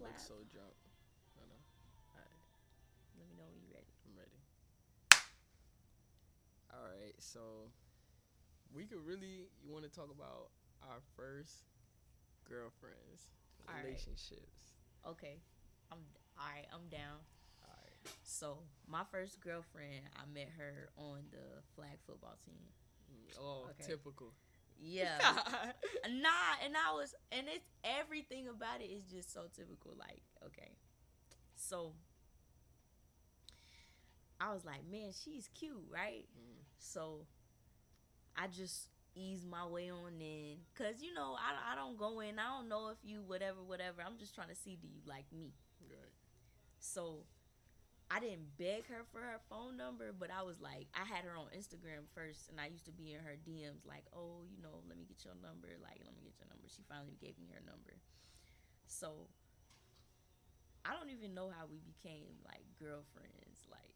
not look so drunk. No, no. Alright, Let me know when you're ready. I'm ready. All right, so we could really. You want to talk about our first girlfriends, All right. relationships. Okay, I'm all right. I'm down. All right. So my first girlfriend, I met her on the flag football team. Oh, Okay. typical. Yeah. nah, and I was, and it's everything about it is just so typical. Like, okay, so I was like, man, she's cute, right? Mm. So I just ease my way on in, cause you know I I don't go in. I don't know if you whatever whatever. I'm just trying to see do you like me. Right. So I didn't beg her for her phone number, but I was like, I had her on Instagram first, and I used to be in her DMs, like, oh, you know, let me get your number, like, let me get your number. She finally gave me her number. So I don't even know how we became like girlfriends. Like,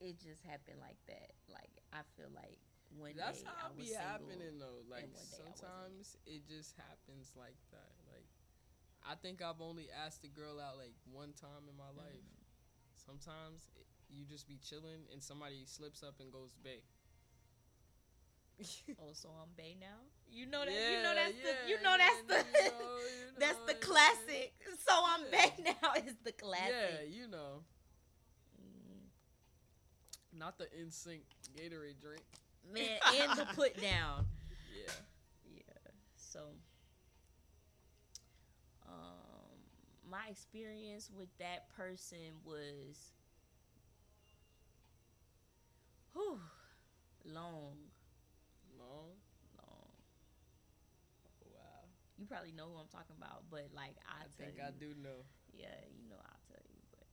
it just happened like that. Like, I feel like one That's day how I it was be single. happening though. Like one day I wasn't. sometimes it just happens like that. I think I've only asked a girl out like one time in my life. Mm-hmm. Sometimes it, you just be chilling and somebody slips up and goes bae. Oh, so I'm Bay now. You know that. you know that's the. You know that's the. you know, you that's know, the yeah. classic. So I'm Yeah. Bay now is the classic. Yeah, you know, Mm, not the insync Gatorade drink. Man, and the put down. Yeah. Yeah. So, um, my experience with that person was, whew, long, Long. long. Wow. You probably know who I'm talking about, but like I, I think you, I do know. Yeah, you know I'll tell you, but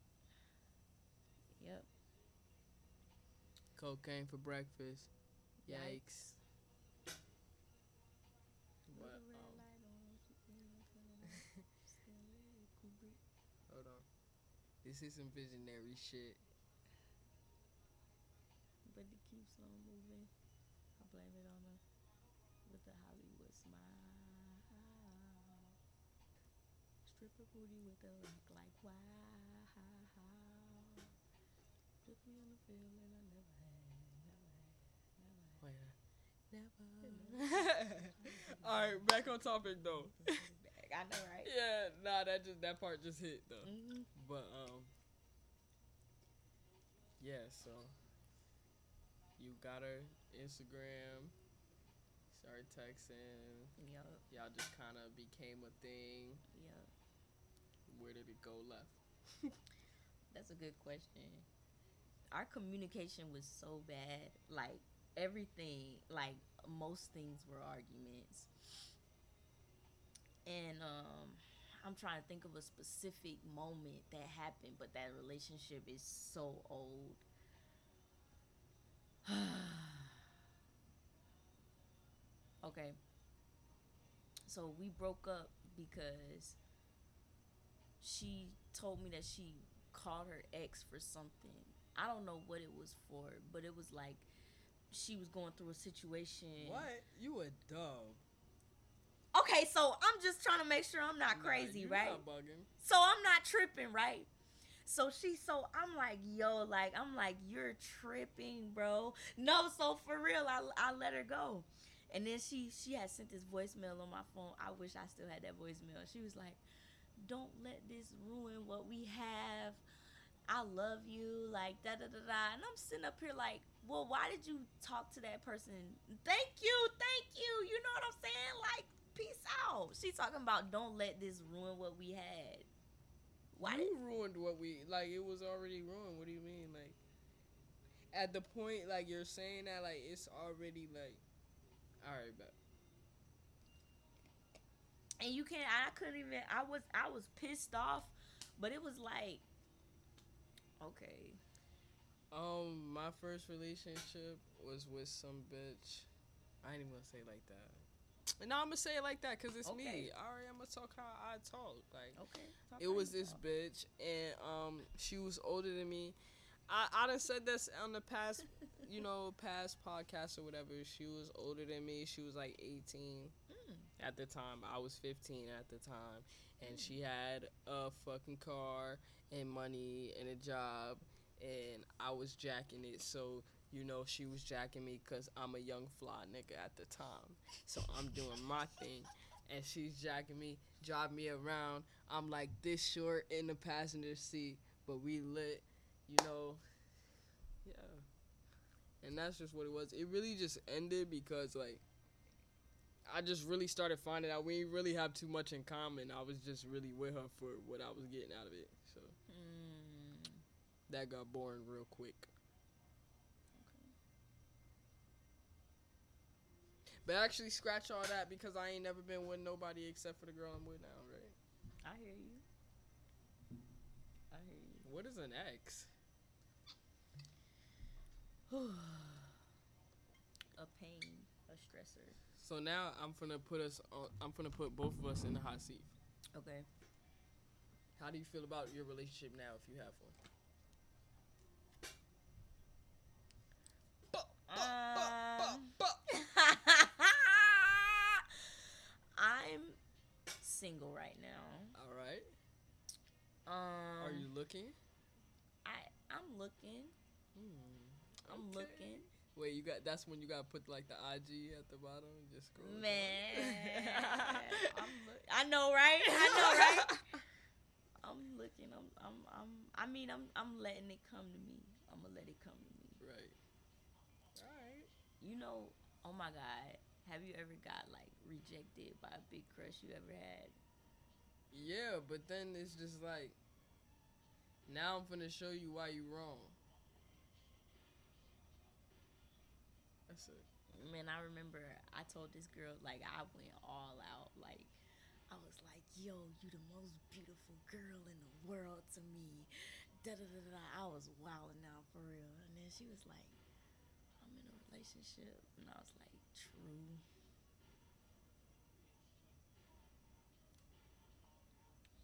yep. Cocaine for breakfast. Yikes. But um, hold on. This is some visionary shit. But it keeps on moving. I blame it on the with the Hollywood smile. Stripper booty with a look like wow. Took me on the feeling I never had, never had, never had. Wait. All right, back on topic though. I know, right? yeah, nah, that just that part just hit though. hmm But um, yeah. So you got her Instagram. Started texting. Yup, Y'all just kind of became a thing. yup. Where did it go left? That's a good question. Our communication was so bad. Like everything, like most things were arguments. And um I'm trying to think of a specific moment that happened, but that relationship is so old. okay. So we broke up because she told me that she called her ex for something. I don't know what it was for, but it was like she was going through a situation. What? You a dub? Okay, so I'm just trying to make sure I'm not Nah, crazy, right? Not. So I'm not tripping, right? So she, so I'm like, yo, like I'm like, you're tripping, bro. No, so for real, I I let her go, and then she she had sent this voicemail on my phone. I wish I still had that voicemail. She was like, don't let this ruin what we have. I love you, like da da da da. And I'm sitting up here like, well, why did you talk to that person? Thank you, thank you. You know what I'm saying? Like, peace out. She's talking about don't let this ruin what we had. Why you ruined what we like? It was already ruined. What do you mean? Like, at the point, like you're saying that, like it's already like, all right, but and you can't I couldn't even I was I was pissed off, but it was like okay. um, my first relationship was with some bitch. I ain't even gonna say like that. No, I'm gonna say it like that because it's Okay. me. All right, I'm gonna talk how I talk. Like, Okay. talk it was this talk. bitch, and um, she was older than me. I I done said this on the past, you know, past podcast or whatever. She was older than me. She was like 18, Mm, at the time. I was 15 at the time, and she had a fucking car and money and a job, and I was jacking it. So you know she was jacking me because I'm a young fly nigga at the time. So I'm doing my thing, and she's jacking me, driving me around. I'm like this short in the passenger seat, but we lit, you know. Yeah. And that's just what it was. It really just ended because like I just really started finding out we didn't really have too much in common. I was just really with her for what I was getting out of it. So Mm, that got boring real quick. But actually, scratch all that because I ain't never been with nobody except for the girl I'm with now, right? I hear you. I hear you. What is an ex? a pain, a stressor. So now I'm gonna put us on. I'm gonna put both of us in the hot seat. Okay. How do you feel about your relationship now, if you have one? Um, I'm single right now. All right. Um, Are you looking? I I'm looking. Hmm. I'm Okay. looking. Wait, you got? That's when you gotta put like the IG at the bottom and just scroll. Man, I'm look- I know, right? I know, right? I'm looking. I'm, I'm, I'm. I mean, I'm, I'm letting it come to me. I'm gonna let it come to me. Right. All right. You know, oh my God, have you ever got like rejected by a big crush you ever had? Yeah, but then it's just like, now I'm gonna show you why you wrong. That's it. Man, I remember I told this girl like I went all out. Like I was like, "Yo, you the most beautiful girl in the world to me." Da da da da. I was wilding out for real, and then she was like, "I'm in a relationship," and I was like, "True."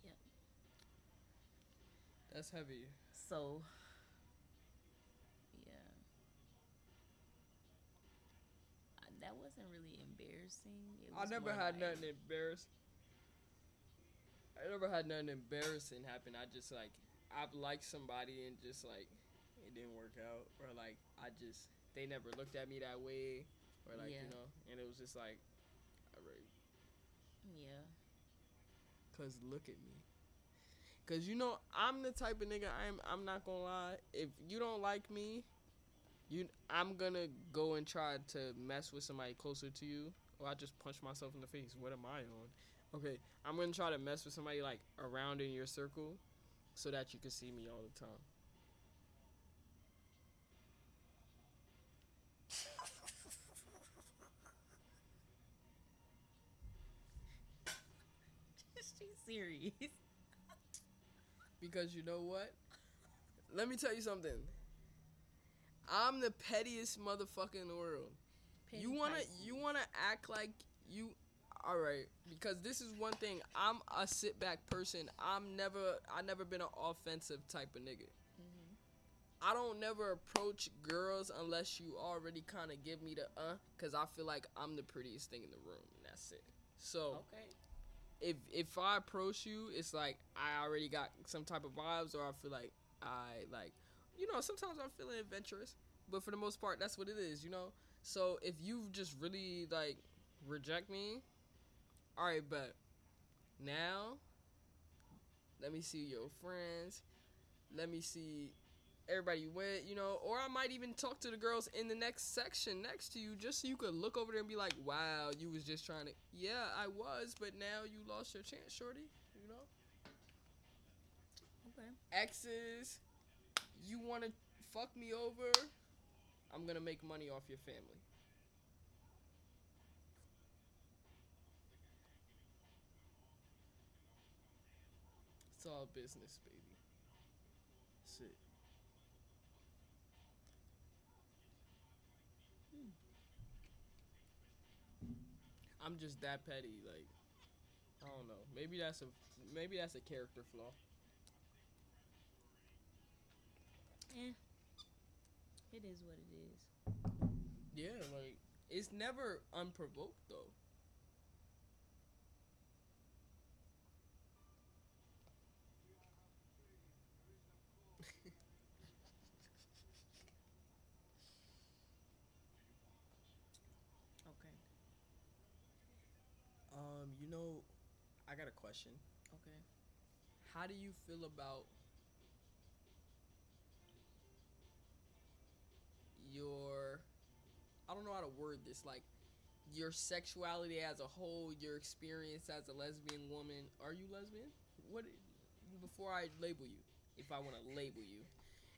Yep. That's heavy. So, yeah. Uh, That wasn't really embarrassing. It I never had like- nothing embarrassing. I never had nothing embarrassing happen. I just like I've liked somebody and just like it didn't work out, or like I just they never looked at me that way, or like Yeah. you know, and it was just like, alright, Yeah. cause look at me. Cause you know I'm the type of nigga I'm I'm not gonna lie. If you don't like me, you I'm gonna go and try to mess with somebody closer to you, or I just punch myself in the face. What am I on? Okay, I'm gonna try to mess with somebody like around in your circle, so that you can see me all the time. She's serious. Because you know what? Let me tell you something. I'm the pettiest motherfucker in the world. you wanna you wanna act like you all right because this is one thing i'm a sit back person i'm never i never been an offensive type of nigga i don't never approach girls unless you already kind of give me the uh because i feel like i'm the prettiest thing in the room and that's it so Okay. If if i approach you it's like i already got some type of vibes or i feel like i like you know sometimes i'm feeling adventurous but for the most part that's what it is you know so if you just really like reject me, all right, but now let me see your friends. Let me see everybody you with, you know, or I might even talk to the girls in the next section next to you just so you could look over there and be like, "Wow, you was just trying to." Yeah, I was, but now you lost your chance, shorty. You know, Okay. exes, you want to fuck me over? I'm gonna make money off your family. It's all business, baby. That's it. I'm just that petty, like I don't know. Maybe that's a maybe that's a character flaw. Eh. It is what it is. Yeah, like it's never unprovoked though. I got a question. Okay. How do you feel about your I don't know how to word this like your sexuality as a whole, your experience as a lesbian woman. Are you lesbian? What before I label you, if I want to label you.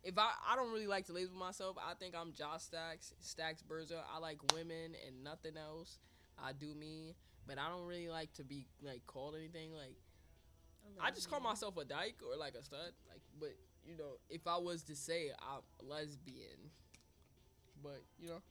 If I I don't really like to label myself. I think I'm Jah Stacks, Stacks Berza. I like women and nothing else. I do me, but I don't really like to be like called anything like I just call myself a dyke or like a stud. Like, but you know, if I was to say I'm lesbian, but you know,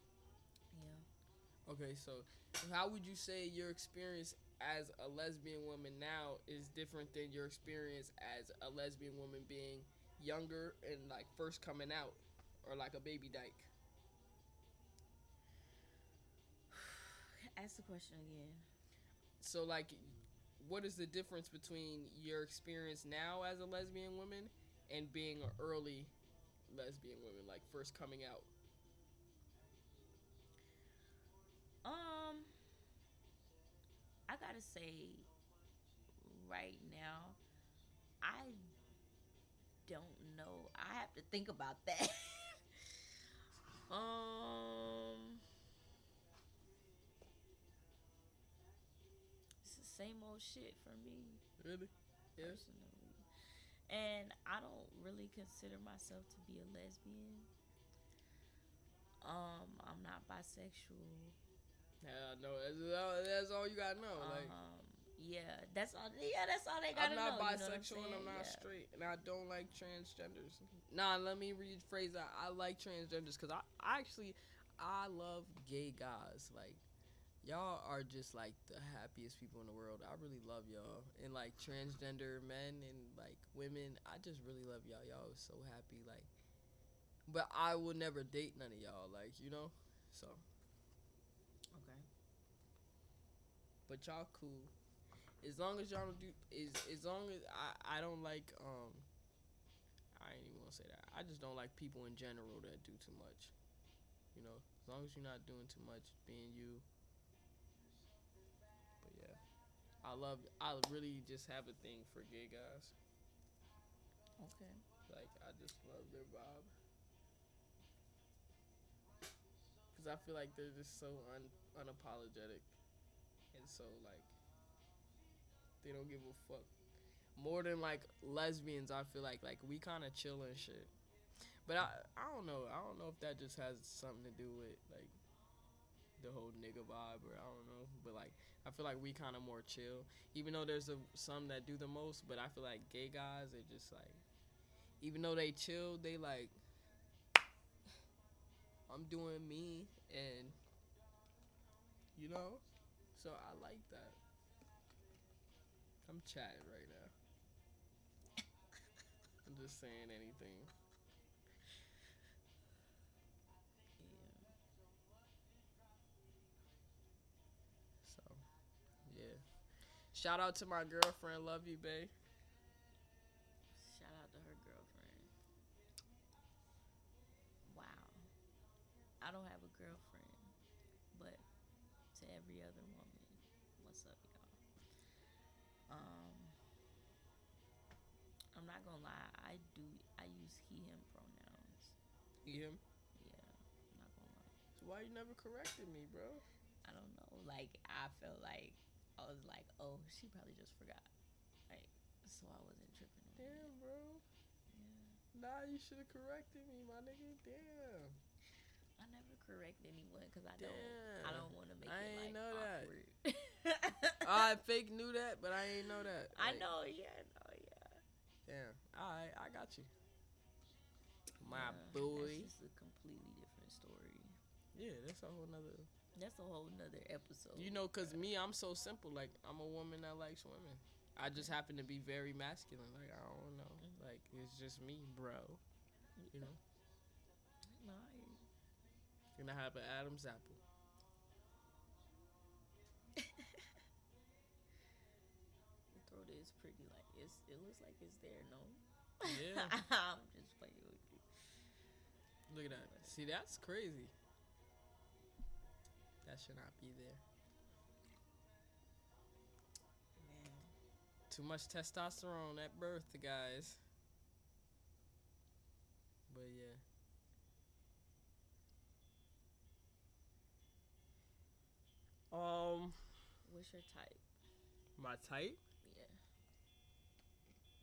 Yeah. okay. So, how would you say your experience as a lesbian woman now is different than your experience as a lesbian woman being younger and like first coming out, or like a baby dyke? Ask the question again. So, like, what is the difference between your experience now as a lesbian woman and being an early lesbian woman, like first coming out? Um, I gotta say, right now, I don't know. I have to think about that. um, same old shit for me Really? Yes. personally, and I don't really consider myself to be a lesbian. Um, I'm not bisexual. Yeah, no, that's all, that's all you gotta know. Like, um, yeah, that's all. Yeah, that's all they I'm gotta not know. you know bisexual and I'm not Yeah. straight, and I don't like transgenders. Nah, let me rephrase that. I like transgenders because I, I actually, I love gay guys. Like, y'all are just like the happiest people in the world. I really love y'all, and like transgender men and like women. I just really love y'all. Y'all are so happy. Like, but I will never date none of y'all. Like, you know, so. Okay. but y'all cool. As long as y'all don't do is as long as I I don't like um I ain't even gonna say that. I just don't like people in general that do too much. You know, as long as you're not doing too much, being you. I love. I really just have a thing for gay guys. Okay. Like I just love their vibe. Cause I feel like they're just so un- unapologetic, and so like they don't give a fuck. More than like lesbians, I feel like like we kind of chill and shit. But I I don't know. I don't know if that just has something to do with like the whole nigga vibe or I don't know. But like I feel like we kind of more chill. Even though there's a, some that do the most, but I feel like gay guys are just like even though they chill, they like I'm doing me and you know? So I like that. I'm chatting right now. I'm just saying anything. Shout out to my girlfriend. Love you, babe. Shout out to her girlfriend. Wow. I don't have a girlfriend, but to every other woman, what's up, y'all? Um, I'm not gonna lie. I do. I use he/him pronouns. You him? Yeah, I'm not gonna lie. So why you never corrected me, bro? I don't know. Like I felt like I was like, oh, she probably just forgot. Like, so I wasn't tripping. On Damn, it. bro. Yeah. Nah, you should have corrected me, my nigga. Damn. I never correct anyone because I don't. Damn. I don't want to make I it ain't like know that. awkward. I fake knew that, but I ain't know that. I know. Yeah. No. Yeah. Damn. Alright, I got you. My Yeah, boy. That's just a completely different story. Yeah, that's a whole nother. That's a whole nother episode. You know, cause me, I'm so simple. Like I'm a woman that likes women. I just happen to be very masculine. Like I don't know. Mhm. Like it's just me, bro. You know. No, I hear you. And I have an Adam's apple. Your throat is pretty. Like it's. It looks like it's there. No. Yeah. I'm just playing with you. Look at that. See, that's crazy. That should not be there. Man. too much testosterone at birth, guys. But yeah. Um, What's your type? my type.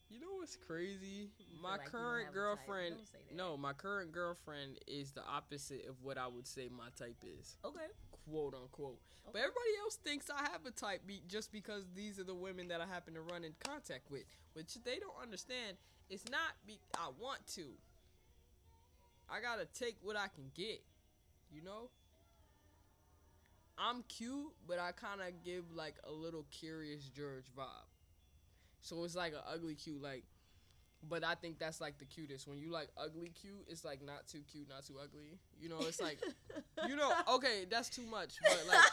You know what's crazy? You my like current have a type. girlfriend. Don't say that. No, my current girlfriend is the opposite of what I would say my type is, Okay. quote unquote. But everybody else thinks I have a type be- just because these are the women that I happen to run in contact with, which they don't understand. It's not be I want to. I gotta take what I can get, you know. I'm cute, but I kind of give like a little curious George vibe. So it's like an ugly cute, like. But I think that's like the cutest. When you like ugly cute, it's like not too cute, not too ugly. You know, it's like you know, okay, that's too much, but like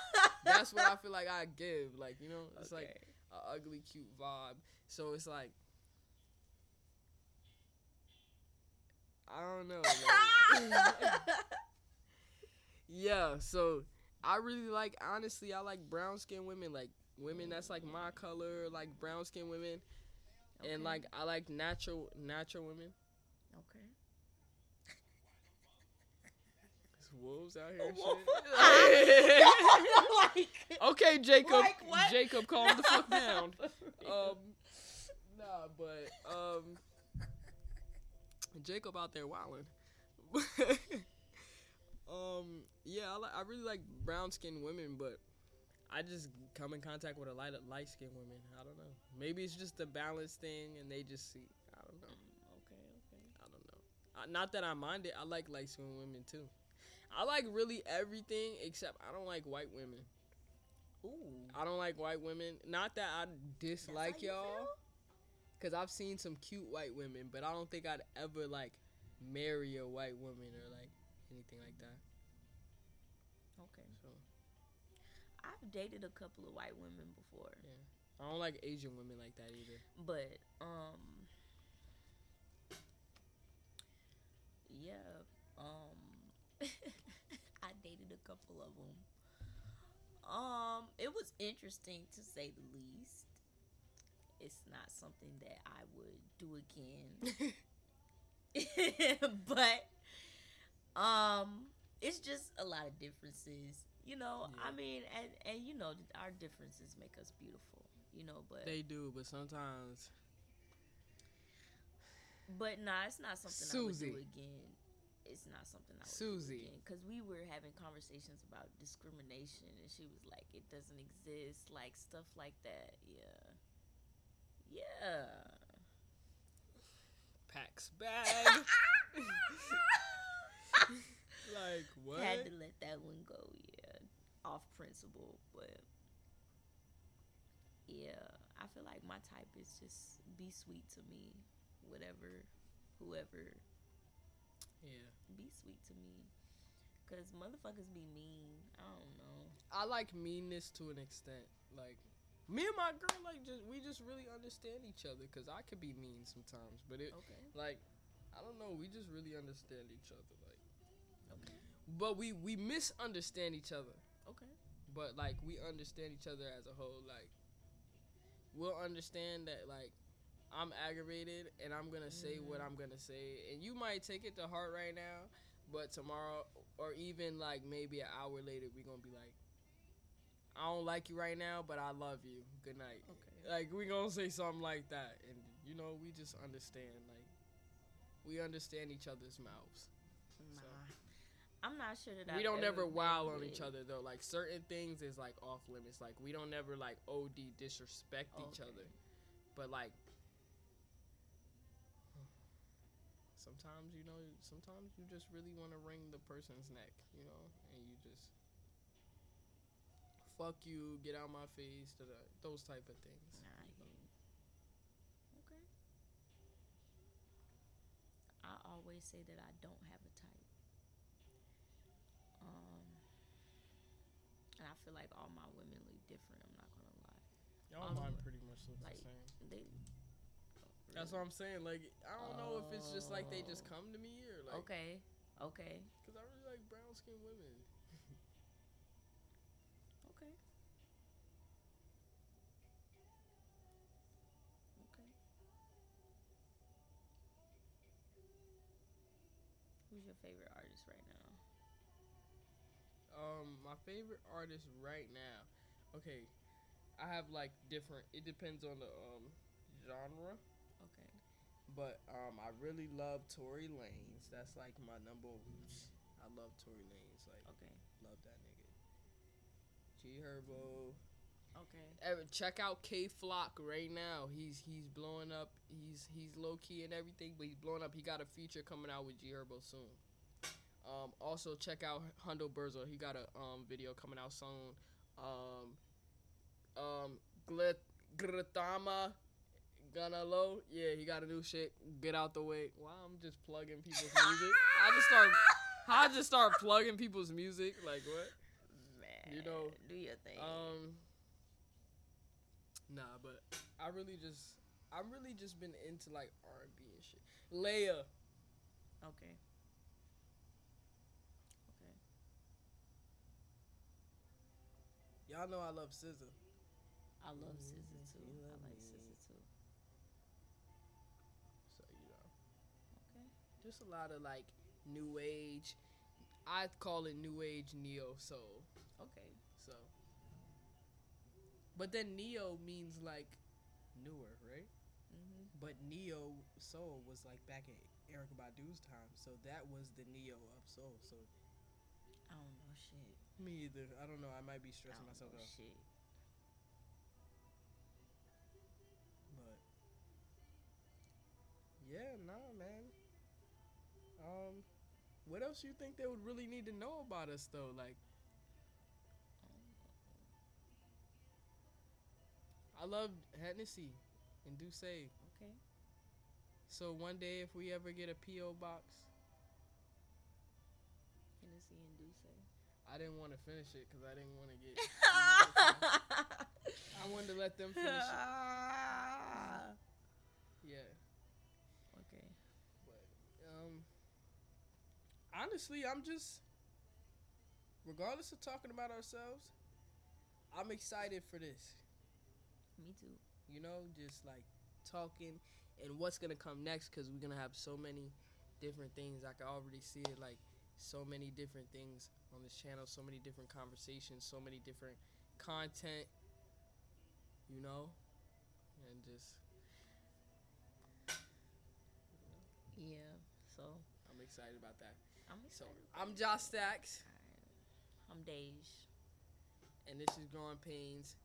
that's what I feel like I give. Like, you know, it's like an ugly cute vibe. So it's like I don't know. like- yeah, so I really like honestly I like brown skin women, like women that's like my color, like brown skin women. Okay. And like I like natural natural women. Okay. There's wolves out here Wolf- like, okay, Jacob. Like? Jacob, calm the fuck down. Um, nah, but um, Jacob out there wilding. um, yeah, I, li- I really like brown skinned women, but I just come in contact with a light light skinned women. I don't know. Maybe it's just the balance thing, and they just see. I don't know. okay, okay. I don't know. Uh, not that I mind it. I like light skinned women too. I like really everything except I don't like white women. Ooh. I don't like white women. Not that I dislike y'all, feel? cause I've seen some cute white women, but I don't think I'd ever like marry a white woman or I've dated a couple of white women before, Yeah. I don't like Asian women like that either. but um, yeah, um, I dated a couple of them. Um, it was interesting to say the least. It's not something that I would do again. but um it's just a lot of differences you know Yeah. i mean and and you know our differences make us beautiful you know but they do, but sometimes but nah it's not something i would Susie. do again it's not something i would Susie. do again because we were having conversations about discrimination and she was like it doesn't exist like stuff like that yeah yeah packs bag. like what? Had to let that one go, yeah. Off principle, but yeah, I feel like my type is just be sweet to me. Whatever, whoever, yeah. be sweet to me. Cause motherfuckers be mean. I don't know. I like meanness to an extent. Like me and my girl, like just we just really understand each other. Cause I could be mean sometimes, but it Okay. like I don't know. We just really understand each other. Like, Okay. but we we misunderstand each other. Okay. But like we understand each other as a whole. Like we'll understand that like I'm aggravated and I'm gonna say what Mhm. I'm gonna say, and you might take it to heart right now, but tomorrow or even like maybe an hour later, we're gonna be like, I don't like you right now, but I love you. Good night. Okay. Like we gonna say something like that, and you know we just understand. Like we understand each other's mouths. So. I'm not sure that we I've don't ever never wow on each other though. Like certain things is like off limits. Like we don't ever like OD disrespect each other. But like sometimes you know, sometimes you just really want to wring the person's neck, you know, and you just fuck you, get out my face, those type of things. Nah, you. Okay. I always say that I don't have a type. Um, and I feel like all my women look different. I'm not gonna lie. Y'all um, mine pretty much look like, the same. They. Really? That's what I'm saying. Like I don't oh. know if it's just like they just come to me or like. Okay. Okay. Because I really like brown skinned women. okay. Okay. Who's your favorite um, my favorite artist right now. Okay, I have like different. It depends on the um genre, Okay. but um, I really love Tory Lanez. That's like my number. One. I love Tory Lanez. Like, Okay. love that nigga. G Herbo. Okay. Ever check out K Flock right now. He's he's blowing up. He's he's low key and everything, but he's blowing up. He got a feature coming out with G Herbo soon. Um, also check out Hundo Burzo. He got a um video coming out soon. Um, um, Glit Gritama Ganalo. Yeah, he got a new shit. Get out the way. Wow, I'm just plugging people's music. I just start. I just start plugging people's music. Like what? Man, You know, do your thing. Um. Nah, but I really just, I really just been into like R and B and shit. Leia. Okay. Y'all know I love SZA. I love SZA too. You I like me. SZA too. So you know, Okay. just a lot of like new age. I call it new age neo soul. Okay. So, but then neo means like newer, right? Mm-hmm. But neo soul was like back in Erykah Badu's time, so that was the neo of soul. So I don't know shit. Me either. I don't know. I might be stressing don't myself out. shit. But yeah, nah, man. Um, what else you think they would really need to know about us though? Like, I love Hennessy and Douce. Okay. So one day, if we ever get a PO box, Hennessy and Douce. I didn't want to finish it because I didn't want to get. I wanted to let them finish it. Yeah, okay. but um, honestly, I'm just, regardless of talking about ourselves, I'm excited for this. Me too. you know, just like talking and what's gonna come next because we're gonna have so many different things. I can already see it like so many different things on this channel, so many different conversations, so many different content, you know, and just Yeah. So I'm excited about that. I'm So excited. I'm Jah Stacks, Alright. I'm Dej. and this is Growing Pains.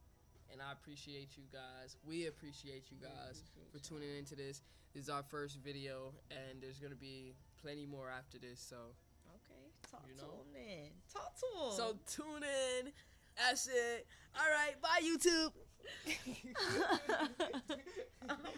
And I appreciate you guys. We appreciate you guys appreciate for tuning into this. This is our first video, and there's gonna be plenty more after this. So. Talk You to him then. Talk to him. So tune in. That's it. All right. Bye, YouTube.